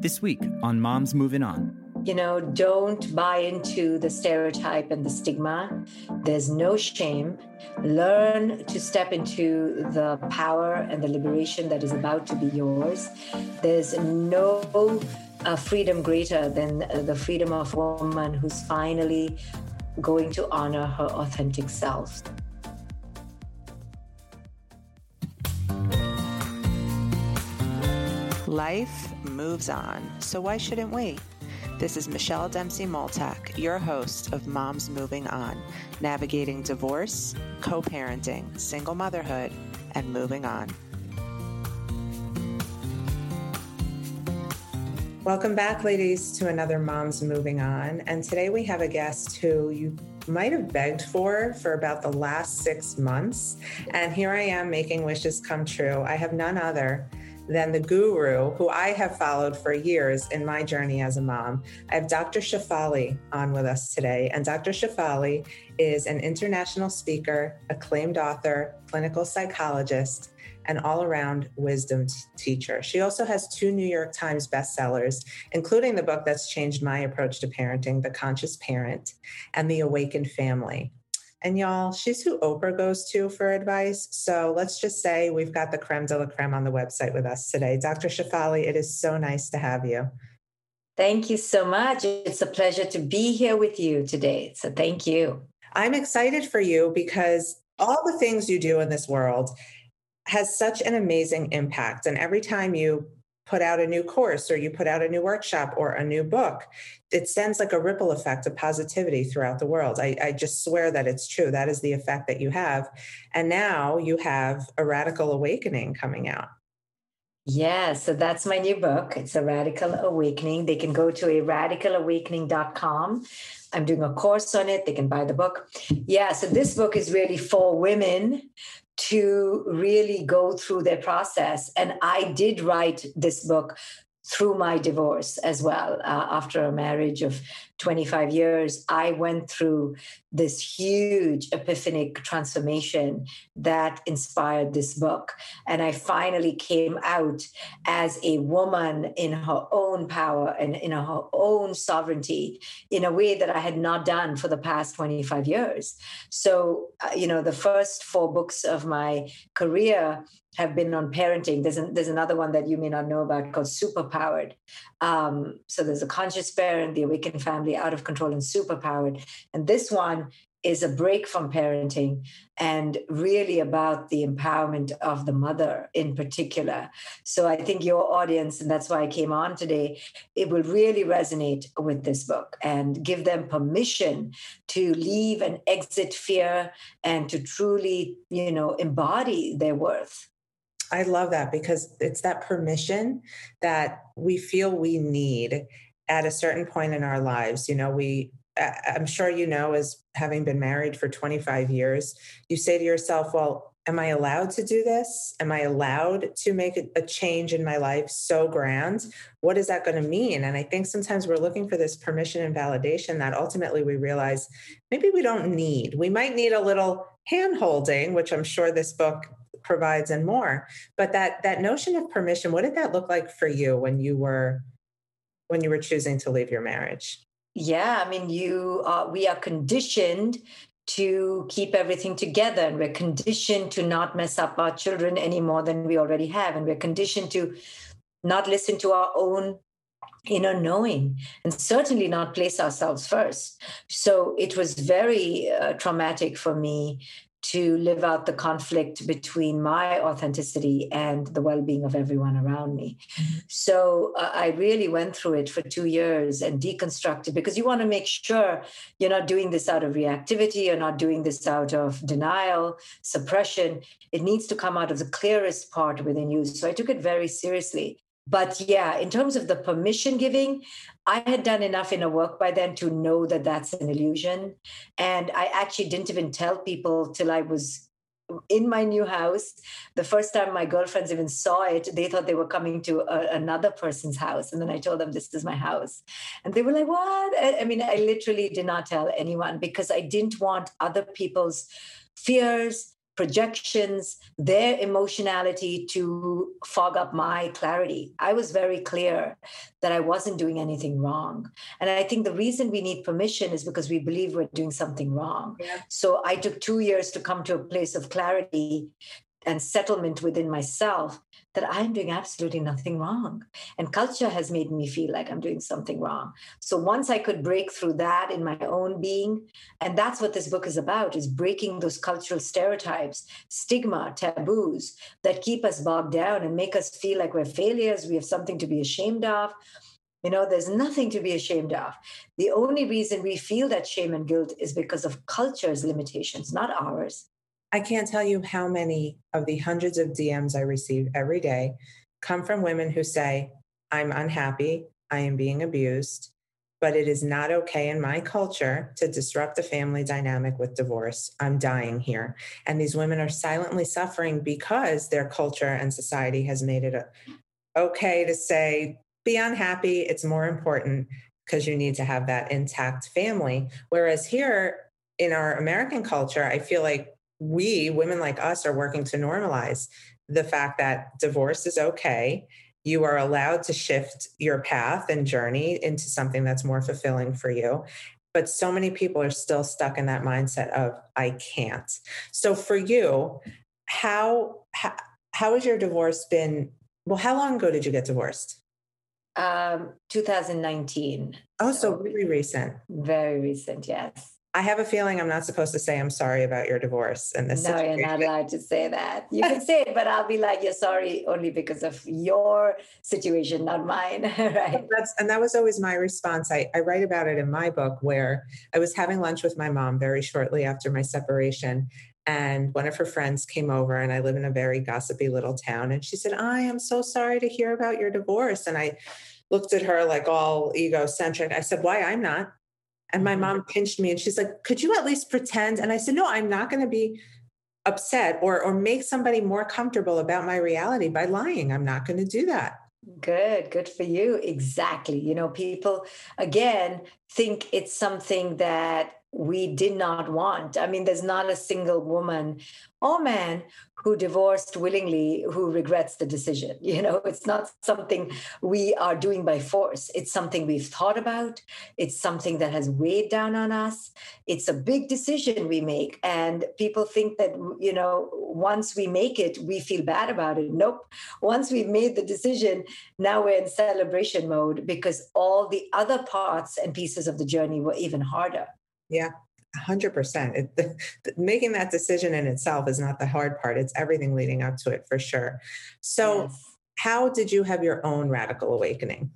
This week on Moms Moving On. You know, don't buy into the stereotype and the stigma. There's no shame. Learn to step into the power and the liberation that is about to be yours. There's no uh, freedom greater than the freedom of a woman who's finally going to honor her authentic self. Life moves on, so why shouldn't we? This is Michelle Dempsey Multack, your host of Moms Moving On, navigating divorce, co parenting, single motherhood, and moving on. Welcome back, ladies, to another Moms Moving On. And today we have a guest who you might have begged for for about the last six months. And here I am making wishes come true. I have none other than the guru who I have followed for years in my journey as a mom. I have Dr. Shefali on with us today. And Dr. Shefali is an international speaker, acclaimed author, clinical psychologist, and all around wisdom t- teacher. She also has two New York Times bestsellers, including the book that's changed my approach to parenting, The Conscious Parent, and The Awakened Family. And y'all, she's who Oprah goes to for advice. So let's just say we've got the creme de la creme on the website with us today. Dr. Shefali, it is so nice to have you. Thank you so much. It's a pleasure to be here with you today. So thank you. I'm excited for you because all the things you do in this world has such an amazing impact. And every time you put out a new course or you put out a new workshop or a new book, it sends like a ripple effect of positivity throughout the world. I, I, just swear that it's true. That is the effect that you have. And now you have a radical awakening coming out. Yeah, so that's my new book. It's a radical awakening. They can go to a radicalawakening.com. I'm doing a course on it. They can buy the book. Yeah, so this book is really for women to really go through their process. And I did write this book through my divorce as well. Uh, after a marriage of 25 years, I went through this huge epiphanic transformation that inspired this book. And I finally came out as a woman in her own power and in her own sovereignty in a way that I had not done for the past 25 years. So, uh, you know, the first four books of my career have been on parenting. There's, an, there's another one that you may not know about called Superpowered. Um, so there's a conscious parent, the awakened family, out of control, and superpowered. And this one is a break from parenting and really about the empowerment of the mother in particular. So I think your audience, and that's why I came on today, it will really resonate with this book and give them permission to leave and exit fear and to truly, you know, embody their worth. I love that because it's that permission that we feel we need at a certain point in our lives. You know, we, I'm sure you know, as having been married for 25 years, you say to yourself, well, am I allowed to do this? Am I allowed to make a, change in my life so grand? What is that going to mean? And I think sometimes we're looking for this permission and validation that ultimately we realize maybe we don't need. We might need a little hand holding, which I'm sure this book provides and more. But that that notion of permission what did that look like for you when you were when you were choosing to leave your marriage? Yeah i mean you uh, we are conditioned to keep everything together and we're conditioned to not mess up our children any more than we already have and we're conditioned to not listen to our own inner knowing and certainly not place ourselves first. So it was very uh, traumatic for me to live out the conflict between my authenticity and the well-being of everyone around me. Mm-hmm. so uh, i really went through it for two years and deconstructed because you want to make sure you're not doing this out of reactivity you're not doing this out of denial suppression. It needs to come out of the clearest part within you. So i took it very seriously but yeah in terms of the permission giving i had done enough inner work by then to know that that's an illusion. And i actually didn't even tell people till i was in my new house. The first time my girlfriends even saw it they thought they were coming to a, another person's house. And then i told them this is my house. And they were like what? I mean i literally did not tell anyone because i didn't want other people's fears projections, their emotionality to fog up my clarity. I was very clear that I wasn't doing anything wrong. And I think the reason we need permission is because we believe we're doing something wrong. Yeah. So I took two years to come to a place of clarity and settlement within myself that I'm doing absolutely nothing wrong. And culture has made me feel like I'm doing something wrong. So once I could break through that in my own being, and that's what this book is about, is breaking those cultural stereotypes, stigma, taboos that keep us bogged down and make us feel like we're failures, we have something to be ashamed of. You know, there's nothing to be ashamed of. The only reason we feel that shame and guilt is because of culture's limitations, not ours. I can't tell you how many of the hundreds of DMs I receive every day come from women who say, I'm unhappy, I am being abused, but it is not okay in my culture to disrupt the family dynamic with divorce. I'm dying here. And these women are silently suffering because their culture and society has made it uh, okay to say, be unhappy. It's more important because you need to have that intact family. Whereas here in our American culture, I feel like we, women like us, are working to normalize the fact that divorce is okay. You are allowed to shift your path and journey into something that's more fulfilling for you. But so many people are still stuck in that mindset of, I can't. So for you, how, how, how has your divorce been? Well, how long ago did you get divorced? Um, 2019. Oh, so, so really recent. Very recent, yes. I have a feeling I'm not supposed to say I'm sorry about your divorce and this. No, situation. you're not allowed to say that. You can say it, but I'll be like, "You're sorry only because of your situation, not mine." right? That's, and that was always my response. I, I write about it in my book where I was having lunch with my mom very shortly after my separation, and one of her friends came over, and I live in a very gossipy little town, and she said, "I am so sorry to hear about your divorce," and I looked at her like all egocentric. I said, "Why? I'm not." And my mm-hmm. mom pinched me and she's like, Could you at least pretend? And I said, No, I'm not going to be upset or or make somebody more comfortable about my reality by lying. I'm not going to do that. Good, good for you. Exactly. You know, people again think it's something that we did not want. I mean, there's not a single woman or man who divorced willingly who regrets the decision. You know, it's not something we are doing by force. It's something we've thought about. It's something that has weighed down on us. It's a big decision we make. And people think that, you know, once we make it, we feel bad about it. Nope. Once we've made the decision, now we're in celebration mode because all the other parts and pieces of the journey were even harder. Yeah, 100%. It, the, the, making that decision in itself is not the hard part. It's everything leading up to it for sure. So, yes. how did you have your own radical awakening?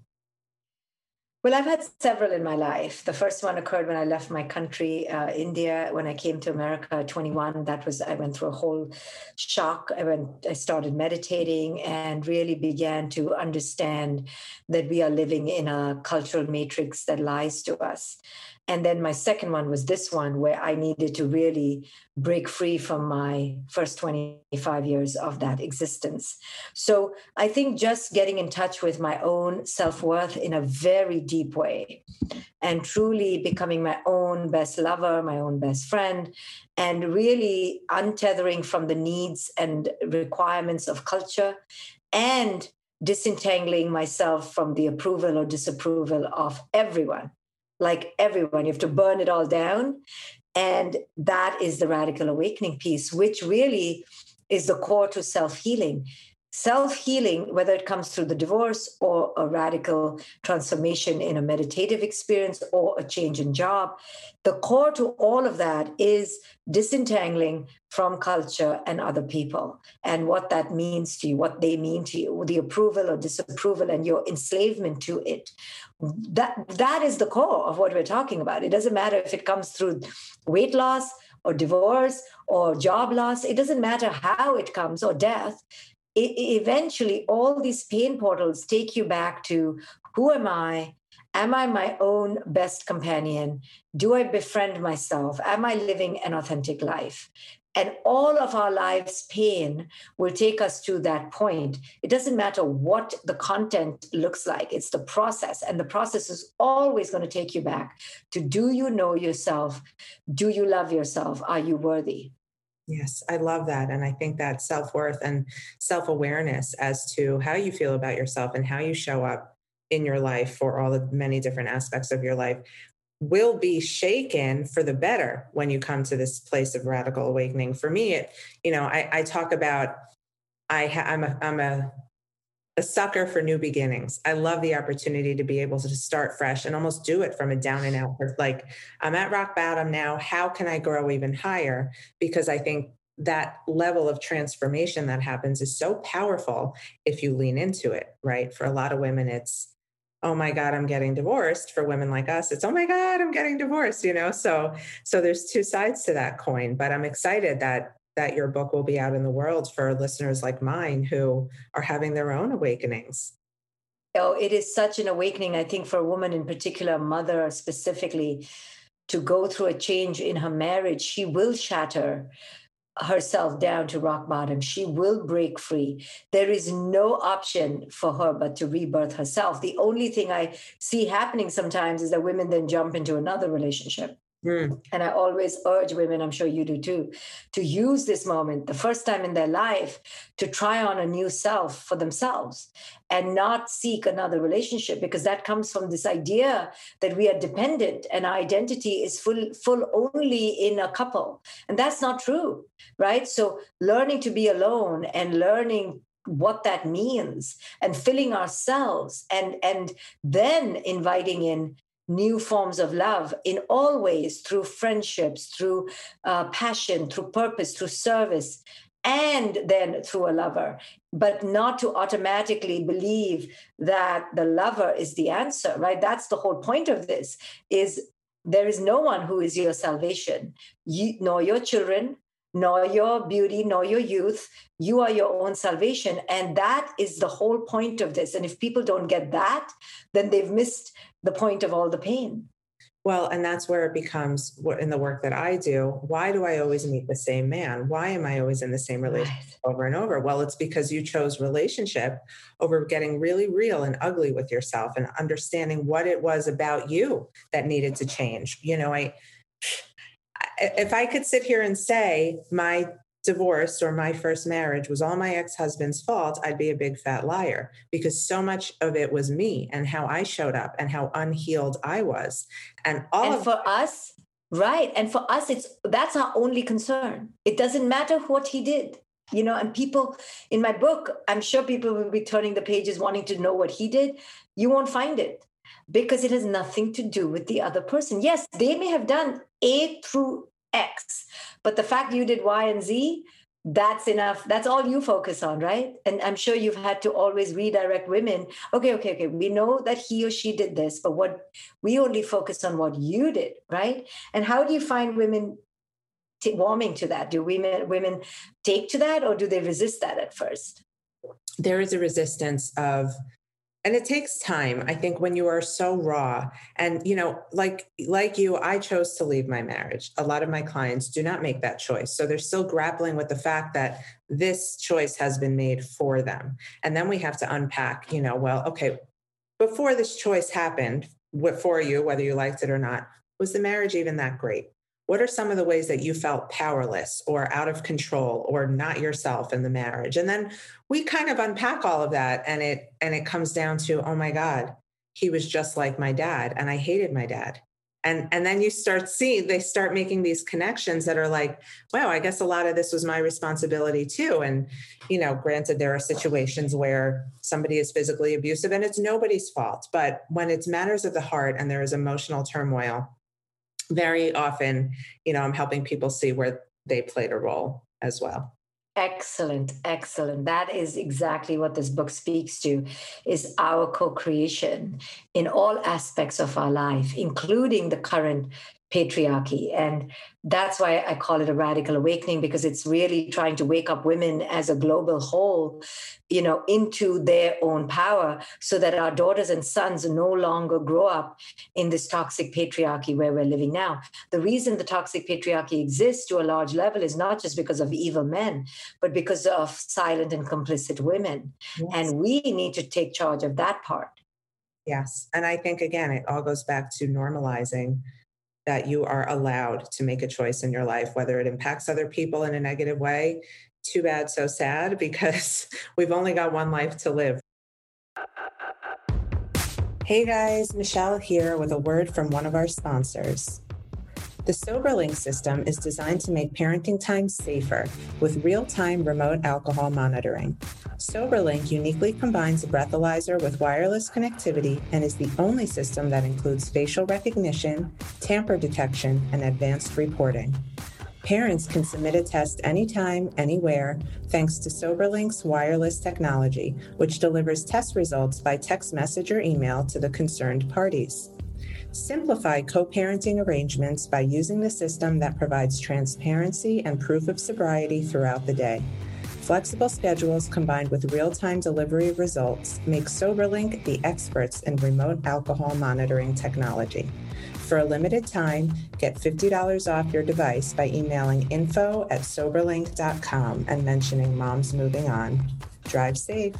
Well, I've had several in my life. The first one occurred when I left my country, uh, India. When I came to America at 21, that was I went through a whole shock. I went, I started meditating and really began to understand that we are living in a cultural matrix that lies to us. And then my second one was this one, where I needed to really break free from my first 25 years of that existence. So I think just getting in touch with my own self worth in a very deep way and truly becoming my own best lover, my own best friend, and really untethering from the needs and requirements of culture and disentangling myself from the approval or disapproval of everyone like everyone. You have to burn it all down. And that is the radical awakening piece, which really is the core to self healing self healing, whether it comes through the divorce or a radical transformation in a meditative experience or a change in job, the core to all of that is disentangling from culture and other people and what that means to you, what they mean to you, the approval or disapproval and your enslavement to it. That, that is the core of what we're talking about. It doesn't matter if it comes through weight loss or divorce or job loss, it doesn't matter how it comes or death eventually all these pain portals take you back to who am I? Am I my own best companion? Do I befriend myself? Am I living an authentic life? And all of our lives' pain will take us to that point. It doesn't matter what the content looks like, it's the process. And the process is always going to take you back to do you know yourself? Do you love yourself? Are you worthy? Yes, I love that. And I think that self worth and self awareness as to how you feel about yourself and how you show up in your life for all the many different aspects of your life will be shaken for the better when you come to this place of radical awakening. For me, it, you know, I, I talk about I ha- I'm a I'm a a sucker for new beginnings. I love the opportunity to be able to start fresh and almost do it from a down and out. Like I'm at rock bottom now. How can I grow even higher? Because I think that level of transformation that happens is so powerful if you lean into it, right? For a lot of women, it's, oh my God, I'm getting divorced. For women like us, it's, oh my God, I'm getting divorced, you know? So, so there's two sides to that coin, but I'm excited that that your book will be out in the world for listeners like mine who are having their own awakenings. Oh, it is such an awakening, I think, for a woman in particular, mother specifically, to go through a change in her marriage. She will shatter herself down to rock bottom. She will break free. There is no option for her but to rebirth herself. The only thing I see happening sometimes is that women then jump into another relationship. Mm. And I always urge women, I'm sure you do too, to use this moment, the first time in their life, to try on a new self for themselves and not seek another relationship because that comes from this idea that we are dependent and our identity is full, full only in a couple. And that's not true, right? So learning to be alone and learning what that means and filling ourselves and and then inviting in new forms of love in all ways through friendships, through uh, passion, through purpose, through service, and then through a lover, but not to automatically believe that the lover is the answer, right? That's the whole point of this is there is no one who is your salvation, you, nor your children, nor your beauty, nor your youth. You are your own salvation. And that is the whole point of this. And if people don't get that, then they've missed the point of all the pain. Well, and that's where it becomes in the work that I do. Why do I always meet the same man? Why am I always in the same relationship right. over and over? Well, it's because you chose relationship over getting really real and ugly with yourself and understanding what it was about you that needed to change. You know, I if I could sit here and say my divorce or my first marriage was all my ex-husband's fault, I'd be a big fat liar because so much of it was me and how I showed up and how unhealed I was. And all and for us, right. And for us, it's that's our only concern. It doesn't matter what he did. You know, and people in my book, I'm sure people will be turning the pages wanting to know what he did. You won't find it because it has nothing to do with the other person. Yes, they may have done A through. But the fact you did Y and Z, that's enough. That's all you focus on, right? And I'm sure you've had to always redirect women. Okay, okay, okay. We know that he or she did this, but what we only focus on what you did, right? And how do you find women t- warming to that? Do women women take to that, or do they resist that at first? There is a resistance of and it takes time i think when you are so raw. And you know like like you i chose to leave my marriage. A lot of my clients do not make that choice. So they're still grappling with the fact that this choice has been made for them. And then we have to unpack you know well okay before this choice happened for you whether you liked it or not was the marriage even that great what are some of the ways that you felt powerless or out of control or not yourself in the marriage? And then we kind of unpack all of that and it and it comes down to oh my god he was just like my dad and i hated my dad. And and then you start seeing they start making these connections that are like wow i guess a lot of this was my responsibility too. And you know granted there are situations where somebody is physically abusive and it's nobody's fault but when it's matters of the heart and there is emotional turmoil very often, you know, I'm helping people see where they played a role as well. Excellent, excellent. That is exactly what this book speaks to is our co-creation in all aspects of our life, including the current patriarchy. And that's why I call it a radical awakening because it's really trying to wake up women as a global whole, you know, into their own power so that our daughters and sons no longer grow up in this toxic patriarchy where we're living now. The reason the toxic patriarchy exists to a large level is not just because of evil men, but because of silent and complicit women. Yes. And we need to take charge of that part. Yes. And I think, again, it all goes back to normalizing that you are allowed to make a choice in your life, whether it impacts other people in a negative way. Too bad, so sad, because we've only got one life to live. Hey guys, Michelle here with a word from one of our sponsors. The SoberLink system is designed to make parenting time safer with real time remote alcohol monitoring. SoberLink uniquely combines a breathalyzer with wireless connectivity and is the only system that includes facial recognition, tamper detection, and advanced reporting. Parents can submit a test anytime, anywhere, thanks to SoberLink's wireless technology, which delivers test results by text message or email to the concerned parties. Simplify co parenting arrangements by using the system that provides transparency and proof of sobriety throughout the day. Flexible schedules combined with real time delivery of results make SoberLink the experts in remote alcohol monitoring technology. For a limited time, get $50 off your device by emailing info at soberlink.com and mentioning Mom's Moving On. Drive safe.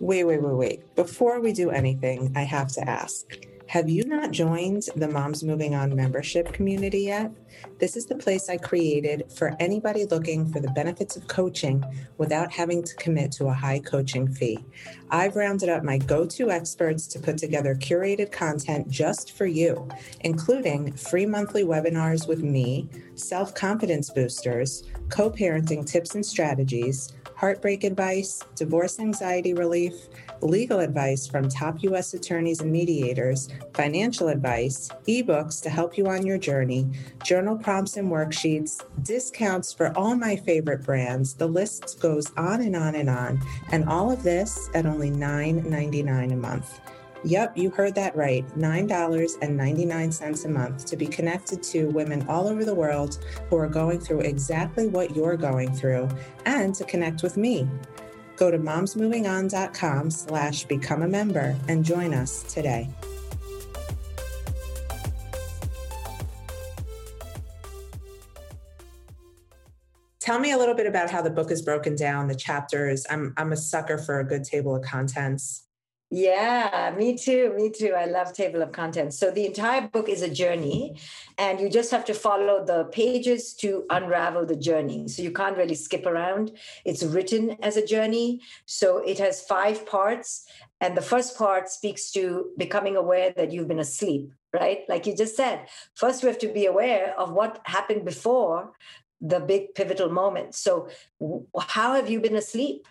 Wait, wait, wait, wait. Before we do anything, I have to ask Have you not joined the Moms Moving On membership community yet? This is the place I created for anybody looking for the benefits of coaching without having to commit to a high coaching fee. I've rounded up my go to experts to put together curated content just for you, including free monthly webinars with me, self confidence boosters, co parenting tips and strategies heartbreak advice, divorce anxiety relief, legal advice from top U.S. attorneys and mediators, financial advice, ebooks to help you on your journey, journal prompts and worksheets, discounts for all my favorite brands. The list goes on and on and on. And all of this at only $9.99 a month. Yep, you heard that right. $9.99 a month to be connected to women all over the world who are going through exactly what you're going through and to connect with me. Go to momsmovingon.com slash become a member and join us today. Tell me a little bit about how the book is broken down, the chapters. I'm I'm a sucker for a good table of contents. Yeah, me too. Me too. I love table of contents. So the entire book is a journey, and you just have to follow the pages to unravel the journey. So you can't really skip around. It's written as a journey. So it has five parts. And the first part speaks to becoming aware that you've been asleep, right? Like you just said, first we have to be aware of what happened before the big pivotal moment. So, how have you been asleep?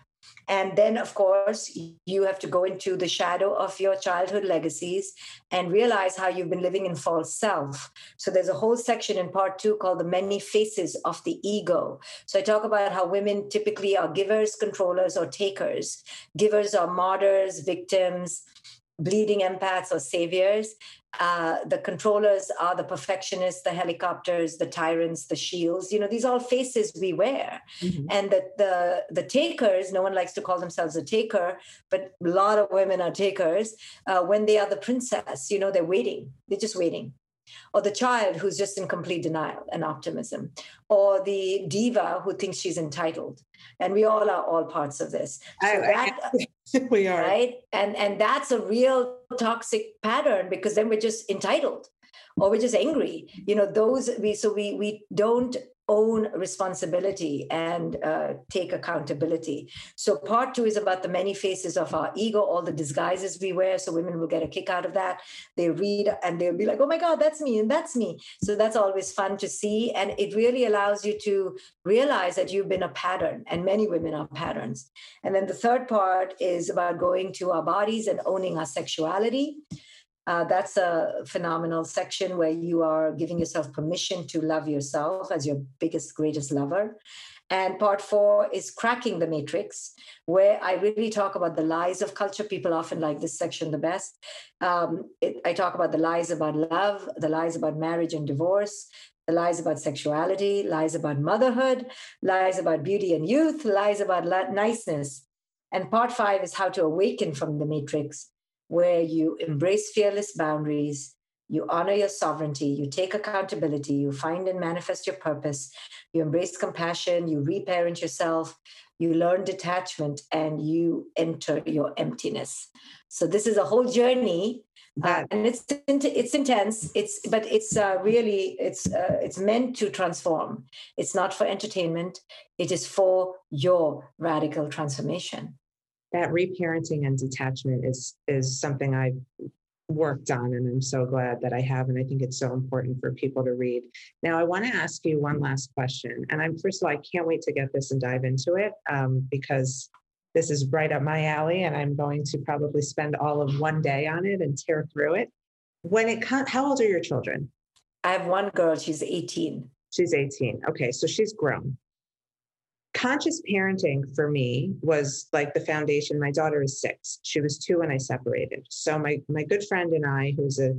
And then, of course, you have to go into the shadow of your childhood legacies and realize how you've been living in false self. So, there's a whole section in part two called The Many Faces of the Ego. So, I talk about how women typically are givers, controllers, or takers. Givers are martyrs, victims, bleeding empaths, or saviors uh, the controllers are the perfectionists, the helicopters, the tyrants, the shields. You know, these are all faces we wear. Mm-hmm. And the, the the takers, no one likes to call themselves a taker, but a lot of women are takers. Uh, when they are the princess, you know, they're waiting. They're just waiting or the child who's just in complete denial and optimism, or the diva who thinks she's entitled. And we all are all parts of this. So I, that, I, we are right, and and that's a real toxic pattern because then we're just entitled or we're just angry you know those we so we we don't own responsibility and uh, take accountability. So, part two is about the many faces of our ego, all the disguises we wear. So, women will get a kick out of that. They read and they'll be like, oh my God, that's me, and that's me. So, that's always fun to see. And it really allows you to realize that you've been a pattern, and many women are patterns. And then the third part is about going to our bodies and owning our sexuality. Uh, that's a phenomenal section where you are giving yourself permission to love yourself as your biggest, greatest lover. And part four is cracking the matrix, where I really talk about the lies of culture. People often like this section the best. Um, it, I talk about the lies about love, the lies about marriage and divorce, the lies about sexuality, lies about motherhood, lies about beauty and youth, lies about niceness. And part five is how to awaken from the matrix where you embrace fearless boundaries, you honor your sovereignty, you take accountability, you find and manifest your purpose, you embrace compassion, you reparent yourself, you learn detachment, and you enter your emptiness. So this is a whole journey uh, and it's it's intense. It's but it's uh, really it's uh, it's meant to transform. It's not for entertainment. It is for your radical transformation that reparenting and detachment is is something i've worked on and i'm so glad that i have and i think it's so important for people to read now i want to ask you one last question and i'm first of all i can't wait to get this and dive into it um, because this is right up my alley and I'm going to probably spend all of one day on it and tear through it. When it comes, how old are your children? I have one girl, she's 18. She's 18. Okay, so she's grown. Conscious parenting for me was like the foundation. My daughter is six. She was two when I separated. So my my good friend and I, who's a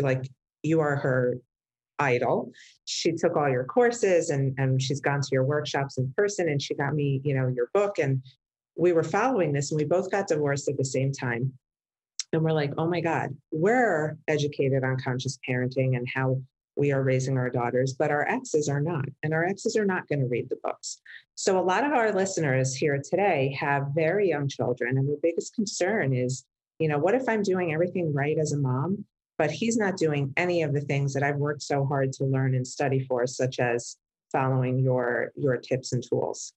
like you are her idol. She took all your courses and and she's gone to your workshops in person and she got me, you know, your book and we were following this and we both got divorced at the same time. And we're like, oh my God, we're educated on conscious parenting and how we are raising our daughters, but our exes are not. And our exes are not going to read the books. So a lot of our listeners here today have very young children. And the biggest concern is, you know, what if I'm doing everything right as a mom, but he's not doing any of the things that I've worked so hard to learn and study for, such as following your your tips and tools?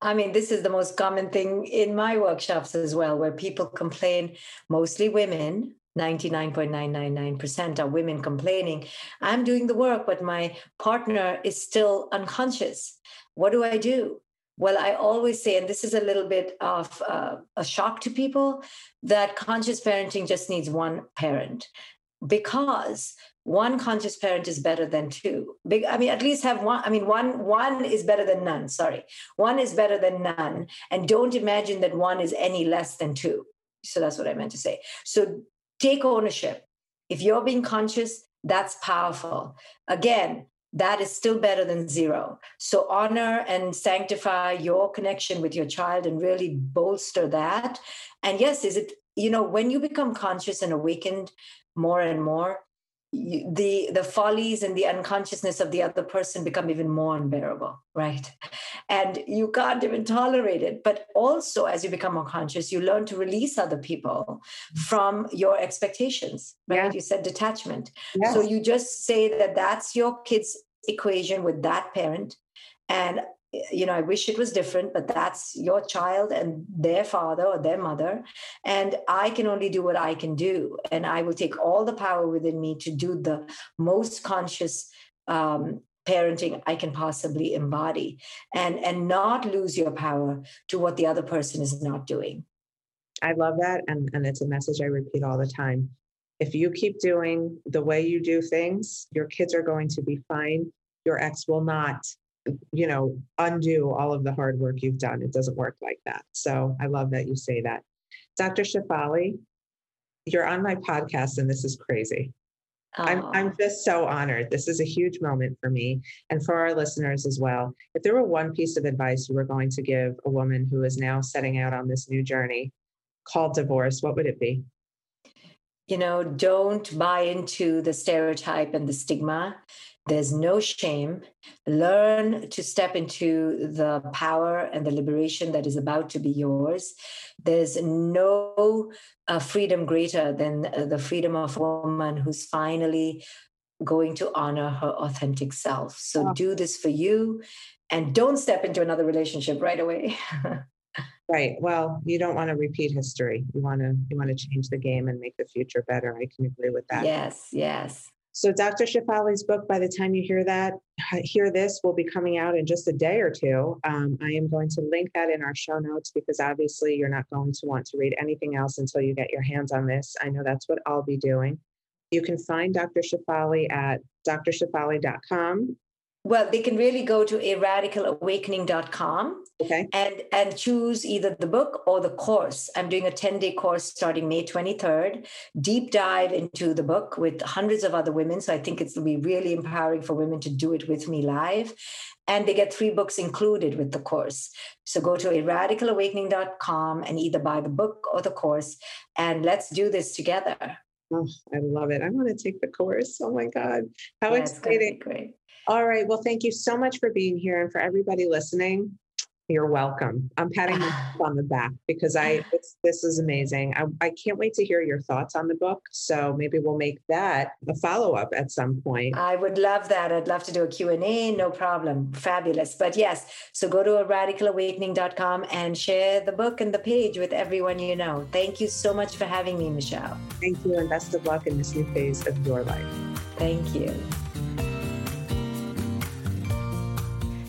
I mean, this is the most common thing in my workshops as well, where people complain, mostly women. 99.999% are women complaining. I'm doing the work, but my partner is still unconscious. What do I do? Well, I always say, and this is a little bit of uh, a shock to people, that conscious parenting just needs one parent because one conscious parent is better than two big i mean at least have one i mean one one is better than none sorry one is better than none and don't imagine that one is any less than two so that's what i meant to say so take ownership. If you're being conscious that's powerful. Again that is still better than zero. So honor and sanctify your connection with your child and really bolster that. And yes is it you know when you become conscious and awakened more and more the the follies and the unconsciousness of the other person become even more unbearable right? And you can't even tolerate it. But also as you become more conscious you learn to release other people from your expectations right? Yeah. you said detachment. Yes. so you just say that that's your kid's equation with that parent. And you know, I wish it was different, but that's your child and their father or their mother. And I can only do what I can do. And I will take all the power within me to do the most conscious um, parenting I can possibly embody and, and not lose your power to what the other person is not doing. I love that. And, and it's a message I repeat all the time. If you keep doing the way you do things, your kids are going to be fine. Your ex will not you know, undo all of the hard work you've done. It doesn't work like that. So I love that you say that. Dr. Shefali, you're on my podcast and this is crazy. I'm, I'm just so honored. This is a huge moment for me and for our listeners as well. If there were one piece of advice you were going to give a woman who is now setting out on this new journey called divorce, what would it be? You know, don't buy into the stereotype and the stigma. There's no shame. Learn to step into the power and the liberation that is about to be yours. There's no uh, freedom greater than uh, the freedom of a woman who's finally going to honor her authentic self. So do this for you and don't step into another relationship right away. right. Well, you don't want to repeat history. You want to you want to change the game and make the future better. I can agree with that. Yes, yes. So Dr. Shefali's book, by the time you hear that, hear this, will be coming out in just a day or two. Um, I am going to link that in our show notes because obviously you're not going to want to read anything else until you get your hands on this. I know that's what I'll be doing. You can find Dr. Shefali at drshefali.com well, they can really go to a radicalawakening.com okay. and and choose either the book or the course. I'm doing a 10-day course starting May 23rd, deep dive into the book with hundreds of other women. So I think it'll be really empowering for women to do it with me live. And they get three books included with the course. So go to a radicalawakening.com and either buy the book or the course. And let's do this together. Oh, I love it. I want to take the course. Oh my God. How yeah, exciting. Great. All right. Well, thank you so much for being here and for everybody listening. You're welcome. I'm patting myself on the back because I this is amazing. I, I can't wait to hear your thoughts on the book. So maybe we'll make that a follow up at some point. I would love that. I'd love to do a Q&A. No problem. Fabulous. But yes, so go to a radicalawakening.com and share the book and the page with everyone you know. Thank you so much for having me, Michelle. Thank you and best of luck in this new phase of your life. Thank you.